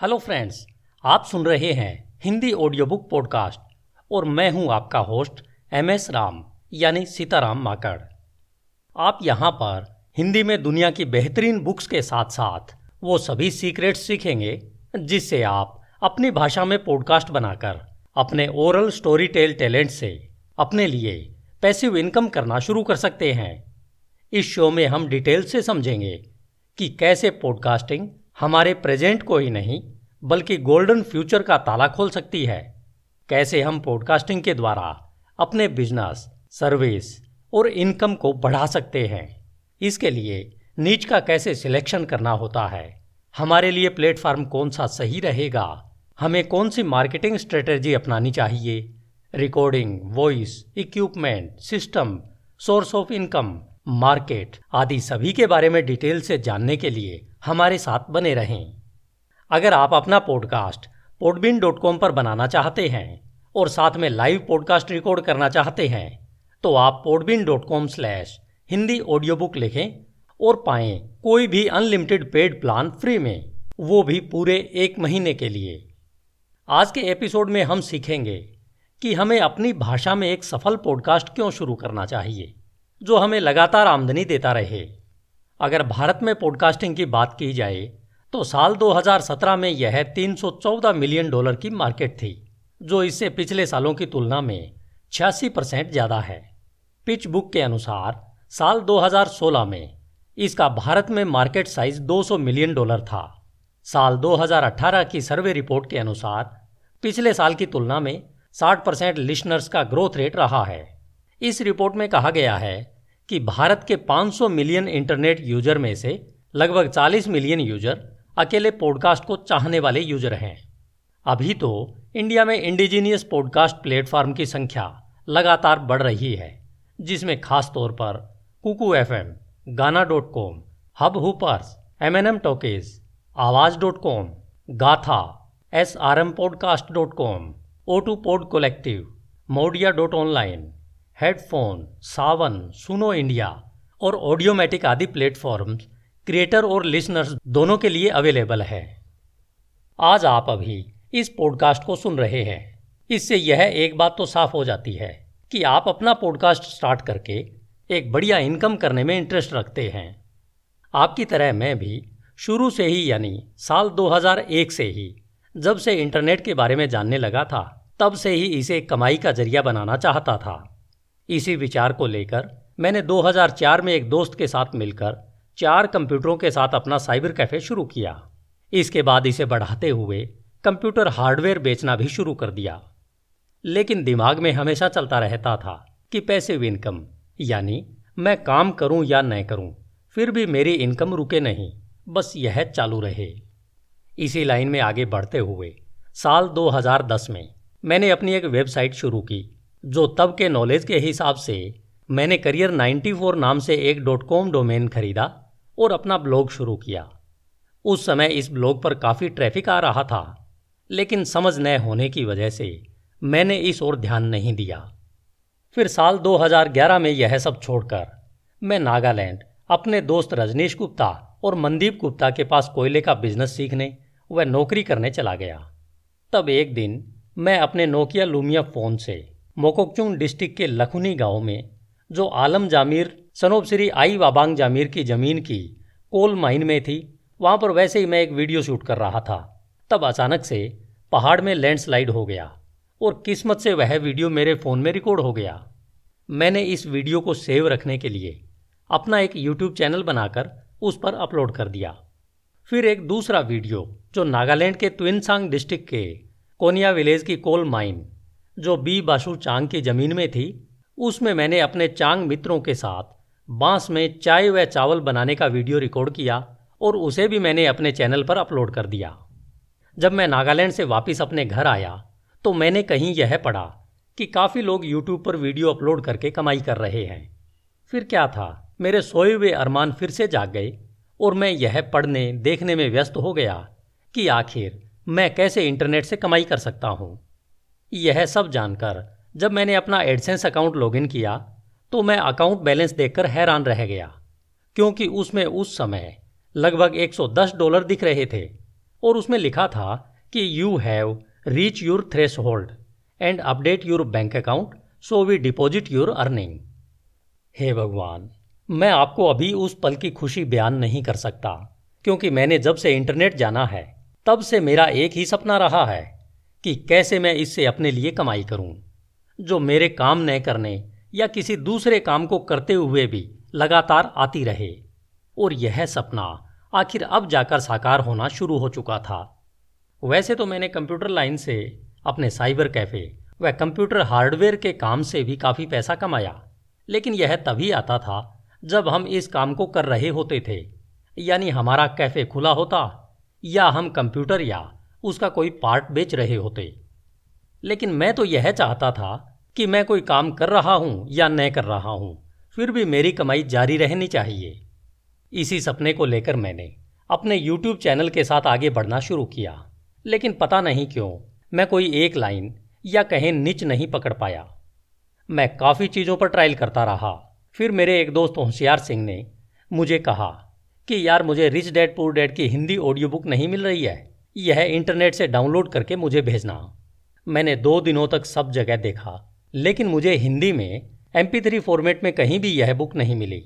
Hello friends, आप सुन रहे हैं हिंदी ऑडियो बुक पॉडकास्ट और मैं हूँ आपका होस्ट एम एस राम, यानी सीताराम माकड़। आप यहाँ पर हिंदी में दुनिया की बेहतरीन बुक्स के साथ साथ वो सभी सीक्रेट्स सीखेंगे, जिससे आप अपनी भाषा में पॉडकास्ट बनाकर अपने ओरल स्टोरी टेल टैलेंट से अपने लिए पैसिव इनकम करना शुरू कर सकते हैं। इस शो में हम डिटेल से समझेंगे कि कैसे पॉडकास्टिंग हमारे प्रेजेंट को ही नहीं, बल्कि गोल्डन फ्यूचर का ताला खोल सकती है। कैसे हम पॉडकास्टिंग के द्वारा अपने बिज़नेस सर्विस और इनकम को बढ़ा सकते हैं? इसके लिए नीच का कैसे सिलेक्शन करना होता है? हमारे लिए प्लेटफॉर्म कौन सा सही रहेगा? हमें कौन सी मार्केटिंग स्ट्रेटेजी अपनानी चाहिए? Recording voice equipment system source of income market आदि सभी के बारे में डिटेल से जानने के लिए हमारे साथ बने रहें। अगर आप अपना पॉडकास्ट पोडबिन डॉट कॉम पर बनाना चाहते हैं और साथ में लाइव पॉडकास्ट रिकॉर्ड करना चाहते हैं तो आप Podbean dot com slash Hindi audio book लिखें और पाएँ कोई भी अनलिमिटेड पेड प्लान फ्री में, वो भी पूरे एक महीने के लिए। आज के एपिसोड में हम सीखेंगे कि हमें अपनी भाषा में एक सफल पॉडकास्ट क्यों शुरू करना चाहिए। जो हमें लगातार आमदनी देता रहे। अगर भारत में पॉडकास्टिंग की बात की जाए तो साल 2017 में यह 314 मिलियन डॉलर की मार्केट थी, जो इससे पिछले सालों की तुलना में छियासी परसेंट ज़्यादा है। पिच बुक के अनुसार, साल 2016 में इसका भारत में मार्केट साइज़ 200 मिलियन डॉलर था। साल 2018 की सर्वे रिपोर्ट के अनुसार, पिछले साल की तुलना में 60 परसेंट लिशनर्स का ग्रोथ रेट रहा है। इस रिपोर्ट में कहा गया है कि भारत के 500 मिलियन इंटरनेट यूज़र में से लगभग 40 मिलियन यूज़र अकेले पॉडकास्ट को चाहने वाले यूज़र हैं। अभी तो इंडिया में इंडिजीनियस पॉडकास्ट प्लेटफॉर्म की संख्या लगातार बढ़ रही है, जिसमें खास तौर पर Kuku F M Gaana dot com, hub hoppers M N M talkies, Awaaz dot com, Gaatha S R M podcast dot com, O two pod collective, Modiya dot online headphone Saavn, Suno India और ऑडियोमेटिक आदि platforms creator और listeners दोनों के लिए available है। आज आप अभी इस पॉडकास्ट को सुन रहे हैं। इससे यह एक बात तो साफ़ हो जाती है कि आप अपना पॉडकास्ट स्टार्ट करके एक बढ़िया इनकम करने में इंटरेस्ट रखते हैं। आपकी तरह मैं भी शुरू से ही यानी साल 2001 से ही जब से इंटरनेट के बारे में जानने लगा था, तब से ही इसे कमाई का ज़रिया बनाना चाहता था। इसी विचार को लेकर मैंने 2004 में एक दोस्त के साथ मिलकर चार कंप्यूटरों के साथ अपना साइबर कैफ़े शुरू किया। इसके बाद इसे बढ़ाते हुए कंप्यूटर हार्डवेयर बेचना भी शुरू कर दिया। लेकिन दिमाग में हमेशा चलता रहता था कि पैसे इनकम, यानी मैं काम करूँ या न करूँ, फिर भी मेरी इनकम रुके नहीं, बस यह चालू रहे। इसी लाइन में आगे बढ़ते हुए साल 2010 में मैंने अपनी एक वेबसाइट शुरू की जो तब के नॉलेज के हिसाब से मैंने करियर 94 नाम से एक डॉट कॉम डोमेन खरीदा और अपना ब्लॉग शुरू किया। उस समय इस ब्लॉग पर काफ़ी ट्रैफ़िक आ रहा था, लेकिन समझ न होने की वजह से मैंने इस ओर ध्यान नहीं दिया। फिर साल 2011 में यह सब छोड़कर मैं नागालैंड अपने दोस्त रजनीश गुप्ता और मनदीप गुप्ता के पास कोयले का बिज़नेस सीखने व नौकरी करने चला गया। तब एक दिन मैं अपने नोकिया लूमिया फ़ोन से मोकोकचुंग डिस्ट्रिक्ट के लखुनी गाँव में, जो आलम जामिर, सनोब श्री आई वाबांग जामिर की ज़मीन की कोल माइन में थी, वहाँ पर वैसे ही मैं एक वीडियो शूट कर रहा था। तब अचानक से पहाड़ में लैंडस्लाइड हो गया और किस्मत से वह वीडियो मेरे फ़ोन में रिकॉर्ड हो गया। मैंने इस वीडियो को सेव रखने के लिए अपना एक यूट्यूब चैनल बनाकर उस पर अपलोड कर दिया। फिर एक दूसरा वीडियो, जो नागालैंड के ट्विनसांग डिस्ट्रिक्ट के कोनिया विलेज की कोल माइन जो बी बाशु चांग की ज़मीन में थी, उसमें मैंने अपने चांग मित्रों के साथ बाँस में चाय व चावल बनाने का वीडियो रिकॉर्ड किया और उसे भी मैंने अपने चैनल पर अपलोड कर दिया। जब मैं नागालैंड से वापस अपने घर आया तो मैंने कहीं यह पढ़ा कि काफ़ी लोग यूट्यूब पर वीडियो अपलोड करके कमाई कर रहे हैं। फिर क्या था? मेरे सोए हुए अरमान फिर से जाग गए और मैं यह पढ़ने, देखने में व्यस्त हो गया कि आखिर मैं कैसे इंटरनेट से कमाई कर सकता हूँ। यह सब जानकर जब मैंने अपना एडसेंस अकाउंट लॉगिन किया तो मैं अकाउंट बैलेंस देखकर हैरान रह गया, क्योंकि उसमें उस समय लगभग 110 डॉलर दिख रहे थे और उसमें लिखा था कि you have reach your threshold and update your bank account so we deposit your earning हे भगवान, मैं आपको अभी उस पल की खुशी बयान नहीं कर सकता, क्योंकि मैंने जब से इंटरनेट जाना है, तब से मेरा एक ही सपना रहा है। कि कैसे मैं इससे अपने लिए कमाई करूँ, जो मेरे काम न करने या किसी दूसरे काम को करते हुए भी लगातार आती रहे। और यह सपना आखिर अब जाकर साकार होना शुरू हो चुका था। वैसे तो मैंने कंप्यूटर लाइन से अपने साइबर कैफ़े व कंप्यूटर हार्डवेयर के काम से भी काफ़ी पैसा कमाया, लेकिन यह तभी आता था जब हम इस काम को कर रहे होते थे। यानी हमारा कैफ़े खुला होता, या हम कंप्यूटर या उसका कोई पार्ट बेच रहे होते। लेकिन मैं तो यह चाहता था कि मैं कोई काम कर रहा हूँ या न कर रहा हूँ, फिर भी मेरी कमाई जारी रहनी चाहिए। इसी सपने को लेकर मैंने अपने यूट्यूब चैनल के साथ आगे बढ़ना शुरू किया। लेकिन पता नहीं क्यों, मैं कोई एक लाइन या कहीं निच नहीं पकड़ पाया। मैं काफ़ी चीज़ों पर ट्रायल करता रहा। फिर मेरे एक दोस्त होशियार सिंह ने मुझे कहा कि, यार, मुझे रिच डैड पुअर डैड की हिंदी ऑडियो बुक नहीं मिल रही है। यह इंटरनेट से डाउनलोड करके मुझे भेजना। मैंने दो दिनों तक सब जगह देखा, लेकिन मुझे हिंदी में एम थ्री फॉर्मेट में कहीं भी यह बुक नहीं मिली।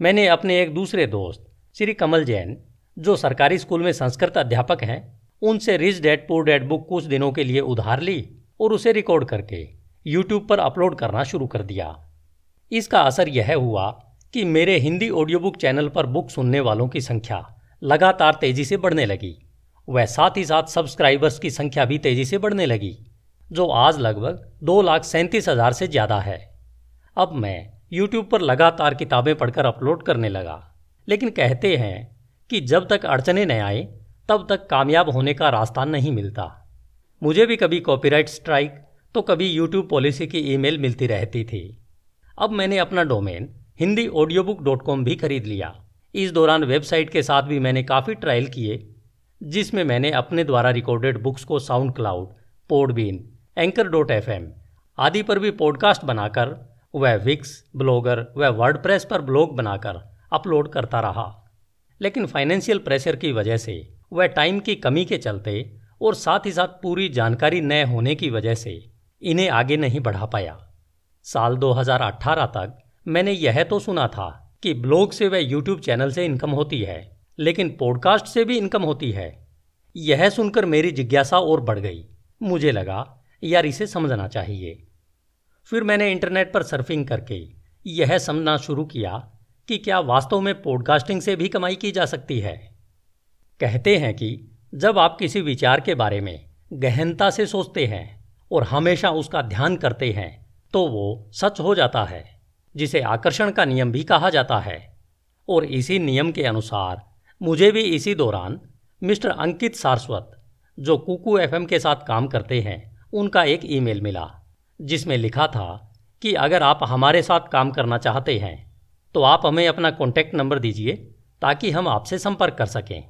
मैंने अपने एक दूसरे दोस्त, श्री कमल जैन, जो सरकारी स्कूल में संस्कृत अध्यापक हैं, उनसे Rich Dad Poor Dad book कुछ दिनों के लिए उधार ली और उसे रिकॉर्ड करके यूट्यूब पर अपलोड करना शुरू कर दिया। इसका असर यह हुआ कि मेरे हिंदी ऑडियो बुक चैनल पर बुक सुनने वालों की संख्या लगातार तेज़ी से बढ़ने लगी। व साथ ही साथ सब्सक्राइबर्स की संख्या भी तेज़ी से बढ़ने लगी, जो आज लगभग दो लाख सैंतीस हज़ार से ज़्यादा है। अब मैं यूट्यूब पर लगातार किताबें पढ़कर अपलोड करने लगा, लेकिन कहते हैं कि जब तक अड़चने न आए, तब तक कामयाब होने का रास्ता नहीं मिलता। मुझे भी कभी कॉपीराइट स्ट्राइक तो कभी यूट्यूब पॉलिसी की ईमेल मिलती रहती थी। अब मैंने अपना डोमेन हिंदी डॉट कॉम भी खरीद लिया। इस दौरान वेबसाइट के साथ भी मैंने काफ़ी ट्रायल किए जिसमें मैंने अपने द्वारा रिकॉर्डेड बुक्स को SoundCloud Podbean Anchor dot FM आदि पर भी पॉडकास्ट बनाकर, वह विक्स ब्लॉगर व वर्ड पर ब्लॉग बनाकर अपलोड करता रहा। लेकिन फाइनेंशियल प्रेशर की वजह से, वह टाइम की कमी के चलते और साथ ही साथ पूरी जानकारी न होने की वजह से इन्हें आगे नहीं बढ़ा पाया। साल 2018 तक मैंने यह तो सुना था कि ब्लॉग से वह यूट्यूब चैनल से इनकम होती है। लेकिन पॉडकास्ट से भी इनकम होती है। यह सुनकर मेरी जिज्ञासा और बढ़ गई। मुझे लगा, यार इसे समझना चाहिए। फिर मैंने इंटरनेट पर सर्फिंग करके यह समझना शुरू किया कि क्या वास्तव में पॉडकास्टिंग से भी कमाई की जा सकती है। कहते हैं कि जब आप किसी विचार के बारे में गहनता से सोचते हैं और हमेशा उसका ध्यान करते हैं तो वो सच हो जाता है, जिसे आकर्षण का नियम भी कहा जाता है। और इसी नियम के अनुसार मुझे भी इसी दौरान मिस्टर अंकित सारस्वत, जो कुकू एफएम के साथ काम करते हैं, उनका एक ईमेल मिला, जिसमें लिखा था कि अगर आप हमारे साथ काम करना चाहते हैं तो आप हमें अपना कॉन्टैक्ट नंबर दीजिए, ताकि हम आपसे संपर्क कर सकें।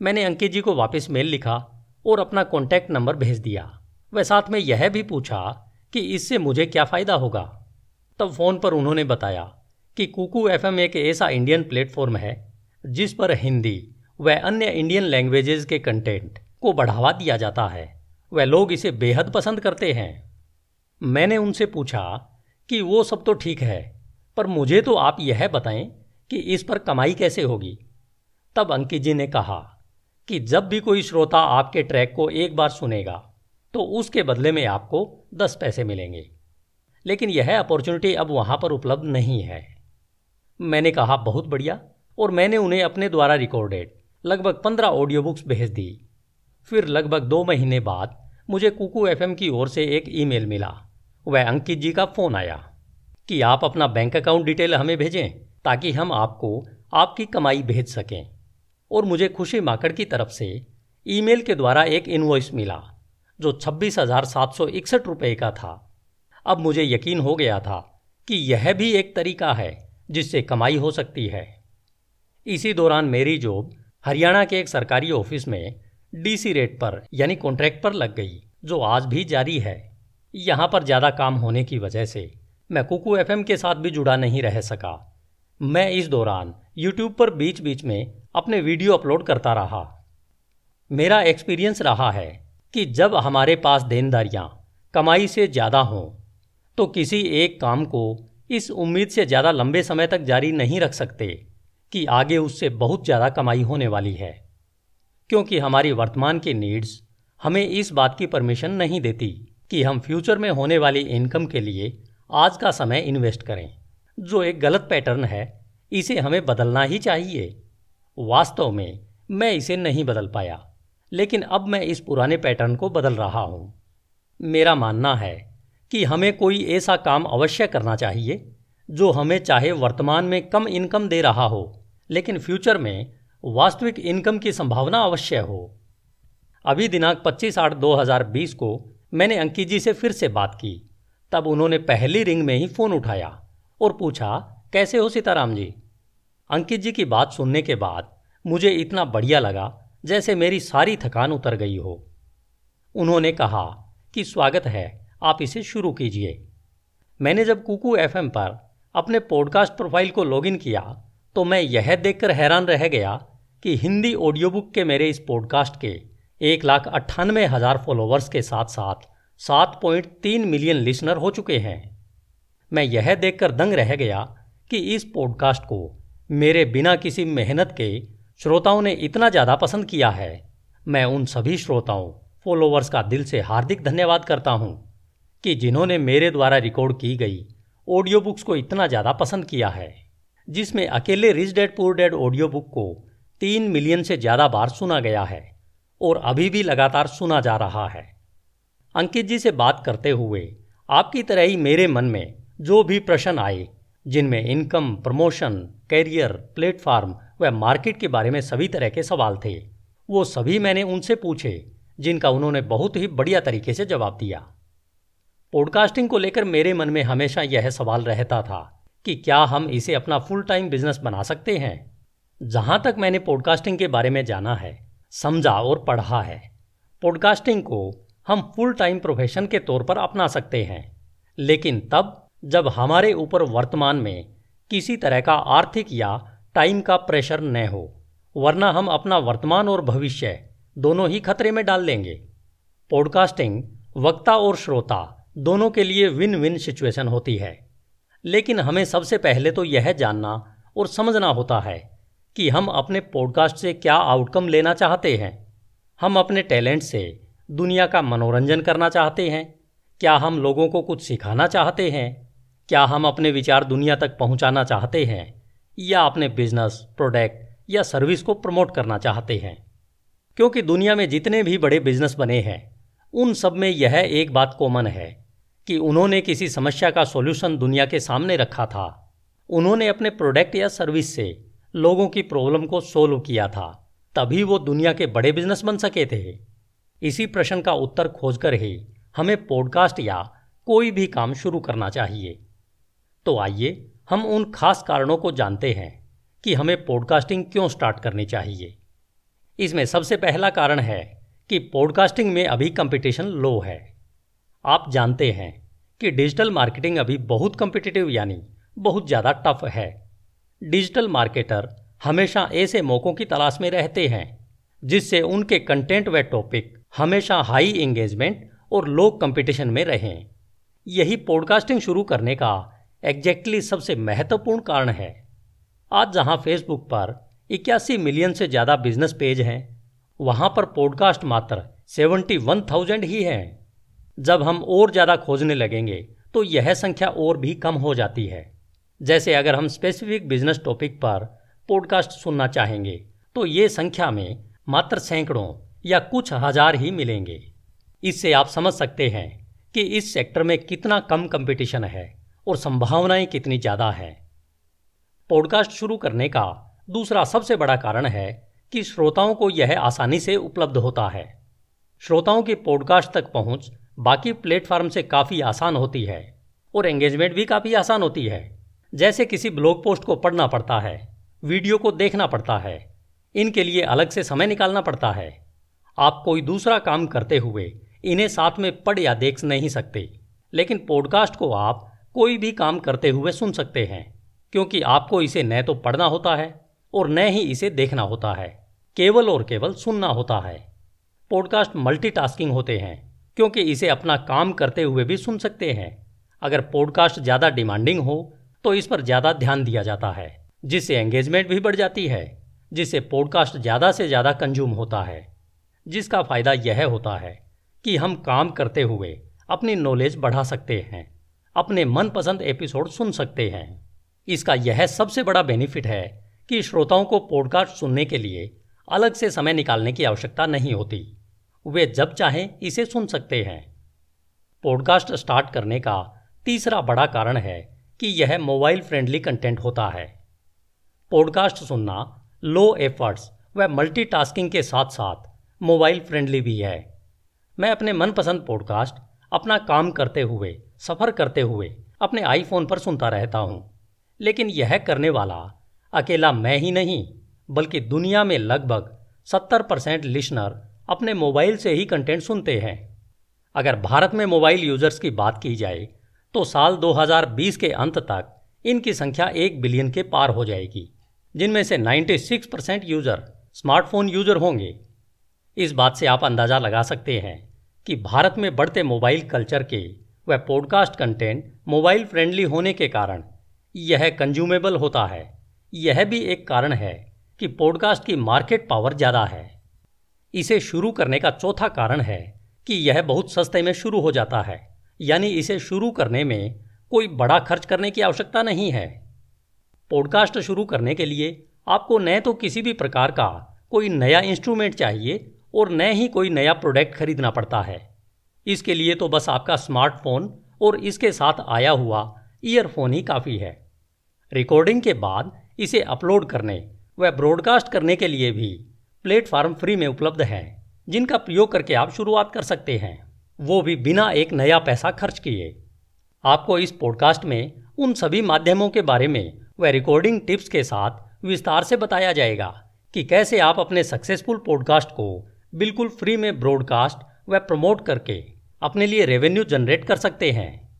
मैंने अंकित जी को वापस मेल लिखा और अपना कॉन्टैक्ट नंबर भेज दिया। वह साथ में यह भी पूछा कि इससे मुझे क्या फ़ायदा होगा। तब फ़ोन पर उन्होंने बताया कि कुकू एफएम एक ऐसा इंडियन प्लेटफॉर्म है जिस पर हिंदी व अन्य इंडियन लैंग्वेजेस के कंटेंट को बढ़ावा दिया जाता है वह लोग इसे बेहद पसंद करते हैं। मैंने उनसे पूछा कि वो सब तो ठीक है, पर मुझे तो आप यह बताएँ कि इस पर कमाई कैसे होगी। तब अंकित जी ने कहा कि जब भी कोई श्रोता आपके ट्रैक को एक बार सुनेगा तो उसके बदले में आपको दस पैसे मिलेंगे। लेकिन यह अपॉर्चुनिटी अब वहाँ पर उपलब्ध नहीं है। मैंने कहा, बहुत बढ़िया। और मैंने उन्हें अपने द्वारा रिकॉर्डेड लगभग पंद्रह ऑडियो बुक्स भेज दी। फिर लगभग दो महीने बाद मुझे कुकू एफएम की ओर से एक ईमेल मिला। वह अंकित जी का फ़ोन आया कि आप अपना बैंक अकाउंट डिटेल हमें भेजें ताकि हम आपको आपकी कमाई भेज सकें। और मुझे खुशी माकड़ की तरफ़ से ईमेल के द्वारा एक इनवॉइस मिला, जो छब्बीस हज़ार सात सौ इकसठ रुपये का था। अब मुझे यकीन हो गया था कि यह भी एक तरीका है जिससे कमाई हो सकती है। इसी दौरान मेरी जॉब हरियाणा के एक सरकारी ऑफ़िस में डीसी रेट पर, यानी कॉन्ट्रैक्ट पर लग गई, जो आज भी जारी है। यहाँ पर ज़्यादा काम होने की वजह से मैं कुकू एफएम के साथ भी जुड़ा नहीं रह सका। मैं इस दौरान यूट्यूब पर बीच बीच में अपने वीडियो अपलोड करता रहा। मेरा एक्सपीरियंस रहा है कि जब हमारे पास देनदारियाँ कमाई से ज़्यादा हों तो किसी एक काम को इस उम्मीद से ज़्यादा लंबे समय तक जारी नहीं रख सकते। कि आगे उससे बहुत ज़्यादा कमाई होने वाली है, क्योंकि हमारी वर्तमान की नीड्स हमें इस बात की परमिशन नहीं देती कि हम फ्यूचर में होने वाली इनकम के लिए आज का समय इन्वेस्ट करें। जो एक गलत पैटर्न है, इसे हमें बदलना ही चाहिए। वास्तव में मैं इसे नहीं बदल पाया, लेकिन अब मैं इस पुराने पैटर्न को बदल रहा हूँ। मेरा मानना है कि हमें कोई ऐसा काम अवश्य करना चाहिए, जो हमें चाहे वर्तमान में कम इनकम दे रहा हो। लेकिन फ्यूचर में वास्तविक इनकम की संभावना अवश्य हो। अभी दिनांक 25 आठ 2020 को मैंने अंकित जी से फिर से बात की। तब उन्होंने पहली रिंग में ही फ़ोन उठाया और पूछा, कैसे हो सीताराम जी? अंकित जी की बात सुनने के बाद मुझे इतना बढ़िया लगा जैसे मेरी सारी थकान उतर गई हो। उन्होंने कहा कि, स्वागत है, आप इसे शुरू कीजिए। मैंने जब कुकू एफएम पर अपने पॉडकास्ट प्रोफ़ाइल को लॉगिन किया तो मैं यह देखकर हैरान रह गया कि हिंदी ऑडियो बुक के मेरे इस पॉडकास्ट के एक लाख अट्ठानवे हज़ार फॉलोवर्स के साथ साथ सात पॉइंट तीन मिलियन लिसनर हो चुके हैं। मैं यह देखकर दंग रह गया कि इस पॉडकास्ट को मेरे बिना किसी मेहनत के श्रोताओं ने इतना ज़्यादा पसंद किया है। मैं उन सभी श्रोताओं, फॉलोवर्स का दिल से हार्दिक धन्यवाद करता हूँ कि जिन्होंने मेरे द्वारा रिकॉर्ड की गई ऑडियो बुक्स को इतना ज़्यादा पसंद किया है। जिसमें अकेले Rich Dad Poor Dad audio book को तीन मिलियन से ज़्यादा बार सुना गया है और अभी भी लगातार सुना जा रहा है। अंकित जी से बात करते हुए आपकी तरह ही मेरे मन में जो भी प्रश्न आए, जिनमें इनकम प्रमोशन कैरियर प्लेटफॉर्म व मार्केट के बारे में सभी तरह के सवाल थे, वो सभी मैंने उनसे पूछे, जिनका उन्होंने बहुत ही बढ़िया तरीके से जवाब दिया। पॉडकास्टिंग को लेकर मेरे मन में हमेशा यह सवाल रहता था कि क्या हम इसे अपना फुल टाइम बिज़नेस बना सकते हैं? जहाँ तक मैंने पॉडकास्टिंग के बारे में जाना है, समझा और पढ़ा है पॉडकास्टिंग को हम फुल टाइम प्रोफेशन के तौर पर अपना सकते हैं। लेकिन तब, जब हमारे ऊपर वर्तमान में किसी तरह का आर्थिक या टाइम का प्रेशर न हो, वरना हम अपना वर्तमान और भविष्य दोनों ही खतरे में डाल देंगे। पॉडकास्टिंग वक्ता और श्रोता दोनों के लिए विन विन सिचुएशन होती है। लेकिन हमें सबसे पहले तो यह जानना और समझना होता है कि हम अपने पॉडकास्ट से क्या आउटकम लेना चाहते हैं। हम अपने टैलेंट से दुनिया का मनोरंजन करना चाहते हैं। क्या हम लोगों को कुछ सिखाना चाहते हैं? क्या हम अपने विचार दुनिया तक पहुंचाना चाहते हैं? या अपने बिज़नेस, प्रोडक्ट या सर्विस को प्रमोट करना चाहते हैं? क्योंकि दुनिया में जितने भी बड़े बिज़नेस बने हैं, उन सब में यह एक बात कॉमन है कि उन्होंने किसी समस्या का सॉल्यूशन दुनिया के सामने रखा था। उन्होंने अपने प्रोडक्ट या सर्विस से लोगों की प्रॉब्लम को सोल्व किया था। तभी वो दुनिया के बड़े बिज़नेस बन सके थे। इसी प्रश्न का उत्तर खोजकर ही हमें पॉडकास्ट या कोई भी काम शुरू करना चाहिए। तो आइए हम उन खास कारणों को जानते हैं कि हमें पॉडकास्टिंग क्यों स्टार्ट करनी चाहिए। इसमें सबसे पहला कारण है कि पॉडकास्टिंग में अभी कंपटीशन लो है। आप जानते हैं कि डिजिटल मार्केटिंग अभी बहुत कम्पिटिटिव यानी बहुत ज़्यादा टफ है। डिजिटल मार्केटर हमेशा ऐसे मौक़ों की तलाश में रहते हैं, जिससे उनके कंटेंट व टॉपिक हमेशा हाई एंगेजमेंट और लो कंपटीशन में रहें। यही पॉडकास्टिंग शुरू करने का एग्जैक्टली सबसे महत्वपूर्ण कारण है। आज जहाँ फेसबुक पर इक्यासी मिलियन से ज़्यादा बिज़नेस पेज हैं, वहाँ पर पॉडकास्ट मात्र सेवेंटी वन थाउज़ेंड ही हैं। जब हम और ज़्यादा खोजने लगेंगे तो यह संख्या और भी कम हो जाती है। जैसे अगर हम स्पेसिफिक बिज़नेस टॉपिक पर पॉडकास्ट सुनना चाहेंगे तो ये संख्या में मात्र सैकड़ों या कुछ हज़ार ही मिलेंगे। इससे आप समझ सकते हैं कि इस सेक्टर में कितना कम कंपटीशन है और संभावनाएँ कितनी ज़्यादा हैं। पॉडकास्ट शुरू करने का दूसरा सबसे बड़ा कारण है कि श्रोताओं को यह आसानी से उपलब्ध होता है। श्रोताओं की पॉडकास्ट तक पहुँच बाकी प्लेटफॉर्म से काफ़ी आसान होती है और एंगेजमेंट भी काफ़ी आसान होती है। जैसे किसी ब्लॉग पोस्ट को पढ़ना पड़ता है वीडियो को देखना पड़ता है, इनके लिए अलग से समय निकालना पड़ता है। आप कोई दूसरा काम करते हुए इन्हें साथ में पढ़ या देख नहीं सकते, लेकिन पॉडकास्ट को आप कोई भी काम करते हुए सुन सकते हैं, क्योंकि आपको इसे न तो पढ़ना होता है और न ही इसे देखना होता है। केवल और केवल सुनना होता है। पॉडकास्ट मल्टीटास्किंग होते हैं। क्योंकि इसे अपना काम करते हुए भी सुन सकते हैं। अगर पॉडकास्ट ज़्यादा डिमांडिंग हो तो इस पर ज़्यादा ध्यान दिया जाता है, जिससे एंगेजमेंट भी बढ़ जाती है, जिससे पॉडकास्ट ज़्यादा से ज़्यादा कंज्यूम होता है। जिसका फ़ायदा यह होता है कि हम काम करते हुए अपनी नॉलेज बढ़ा सकते हैं, अपने मनपसंद एपिसोड सुन सकते हैं। इसका यह सबसे बड़ा बेनिफिट है कि श्रोताओं को पॉडकास्ट सुनने के लिए अलग से समय निकालने की आवश्यकता नहीं होती। वे जब चाहें इसे सुन सकते हैं। पॉडकास्ट स्टार्ट करने का तीसरा बड़ा कारण है कि यह मोबाइल फ्रेंडली कंटेंट होता है। पॉडकास्ट सुनना लो एफर्ट्स व मल्टीटास्किंग के साथ साथ मोबाइल फ्रेंडली भी है। मैं अपने मनपसंद पॉडकास्ट, अपना काम करते हुए, सफ़र करते हुए, अपने आईफोन पर सुनता रहता हूँ। लेकिन यह करने वाला अकेला मैं ही नहीं, बल्कि दुनिया में लगभग सत्तर परसेंट लिशनर अपने मोबाइल से ही कंटेंट सुनते हैं। अगर भारत में मोबाइल यूज़र्स की बात की जाए तो साल 2020 के अंत तक इनकी संख्या एक बिलियन के पार हो जाएगी, जिनमें से 96 परसेंट यूज़र स्मार्टफ़ोन यूज़र होंगे। इस बात से आप अंदाज़ा लगा सकते हैं कि भारत में बढ़ते मोबाइल कल्चर के व पॉडकास्ट कंटेंट मोबाइल फ्रेंडली होने के कारण यह कंज्यूमेबल होता है। यह भी एक कारण है कि पॉडकास्ट की मार्केट पावर ज़्यादा है। इसे शुरू करने का चौथा कारण है कि यह बहुत सस्ते में शुरू हो जाता है। यानी इसे शुरू करने में कोई बड़ा खर्च करने की आवश्यकता नहीं है। पॉडकास्ट शुरू करने के लिए आपको न तो किसी भी प्रकार का कोई नया इंस्ट्रूमेंट चाहिए और न ही कोई नया प्रोडक्ट खरीदना पड़ता है। इसके लिए तो बस आपका स्मार्टफ़ोन और इसके साथ आया हुआ ईयरफोन ही काफ़ी है। रिकॉर्डिंग के बाद इसे अपलोड करने व ब्रॉडकास्ट करने के लिए भी प्लेटफार्म फ्री में उपलब्ध हैं, जिनका प्रयोग करके आप शुरुआत कर सकते हैं। वो भी बिना एक नया पैसा खर्च किए। आपको इस पॉडकास्ट में उन सभी माध्यमों के बारे में व रिकॉर्डिंग टिप्स के साथ विस्तार से बताया जाएगा कि कैसे आप अपने सक्सेसफुल पॉडकास्ट को बिल्कुल फ्री में ब्रॉडकास्ट व प्रमोट करके अपने लिए रेवेन्यू जनरेट कर सकते हैं।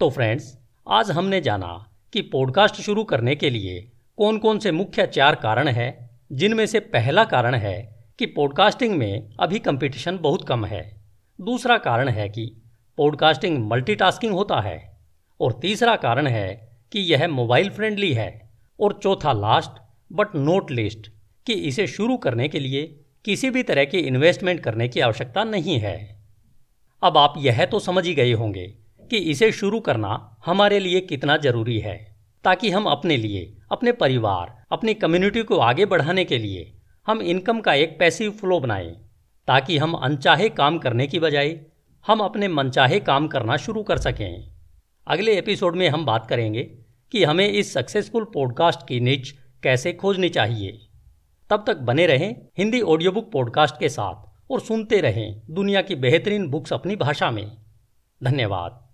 तो फ्रेंड्स आज हमने जाना कि पॉडकास्ट शुरू करने के लिए कौन कौन से मुख्य चार कारण हैं जिनमें से पहला कारण है कि पॉडकास्टिंग में अभी कंपटीशन बहुत कम है। दूसरा कारण है कि पॉडकास्टिंग मल्टीटास्किंग होता है। और तीसरा कारण है कि यह मोबाइल फ्रेंडली है। और चौथा लास्ट बट नोट लिस्ट कि इसे शुरू करने के लिए किसी भी तरह की इन्वेस्टमेंट करने की आवश्यकता नहीं है। अब आप यह तो समझ ही गए होंगे कि इसे शुरू करना हमारे लिए कितना ज़रूरी है, ताकि हम अपने लिए अपने परिवार, अपनी कम्युनिटी को आगे बढ़ाने के लिए हम इनकम का एक पैसिव फ्लो बनाएँ, ताकि हम अनचाहे काम करने की बजाय हम अपने मनचाहे काम करना शुरू कर सकें। अगले एपिसोड में हम बात करेंगे कि हमें इस सक्सेसफुल पॉडकास्ट की निच कैसे खोजनी चाहिए। तब तक बने रहें हिंदी ऑडियो बुक पॉडकास्ट के साथ और सुनते रहें दुनिया की बेहतरीन बुक्स अपनी भाषा में। धन्यवाद।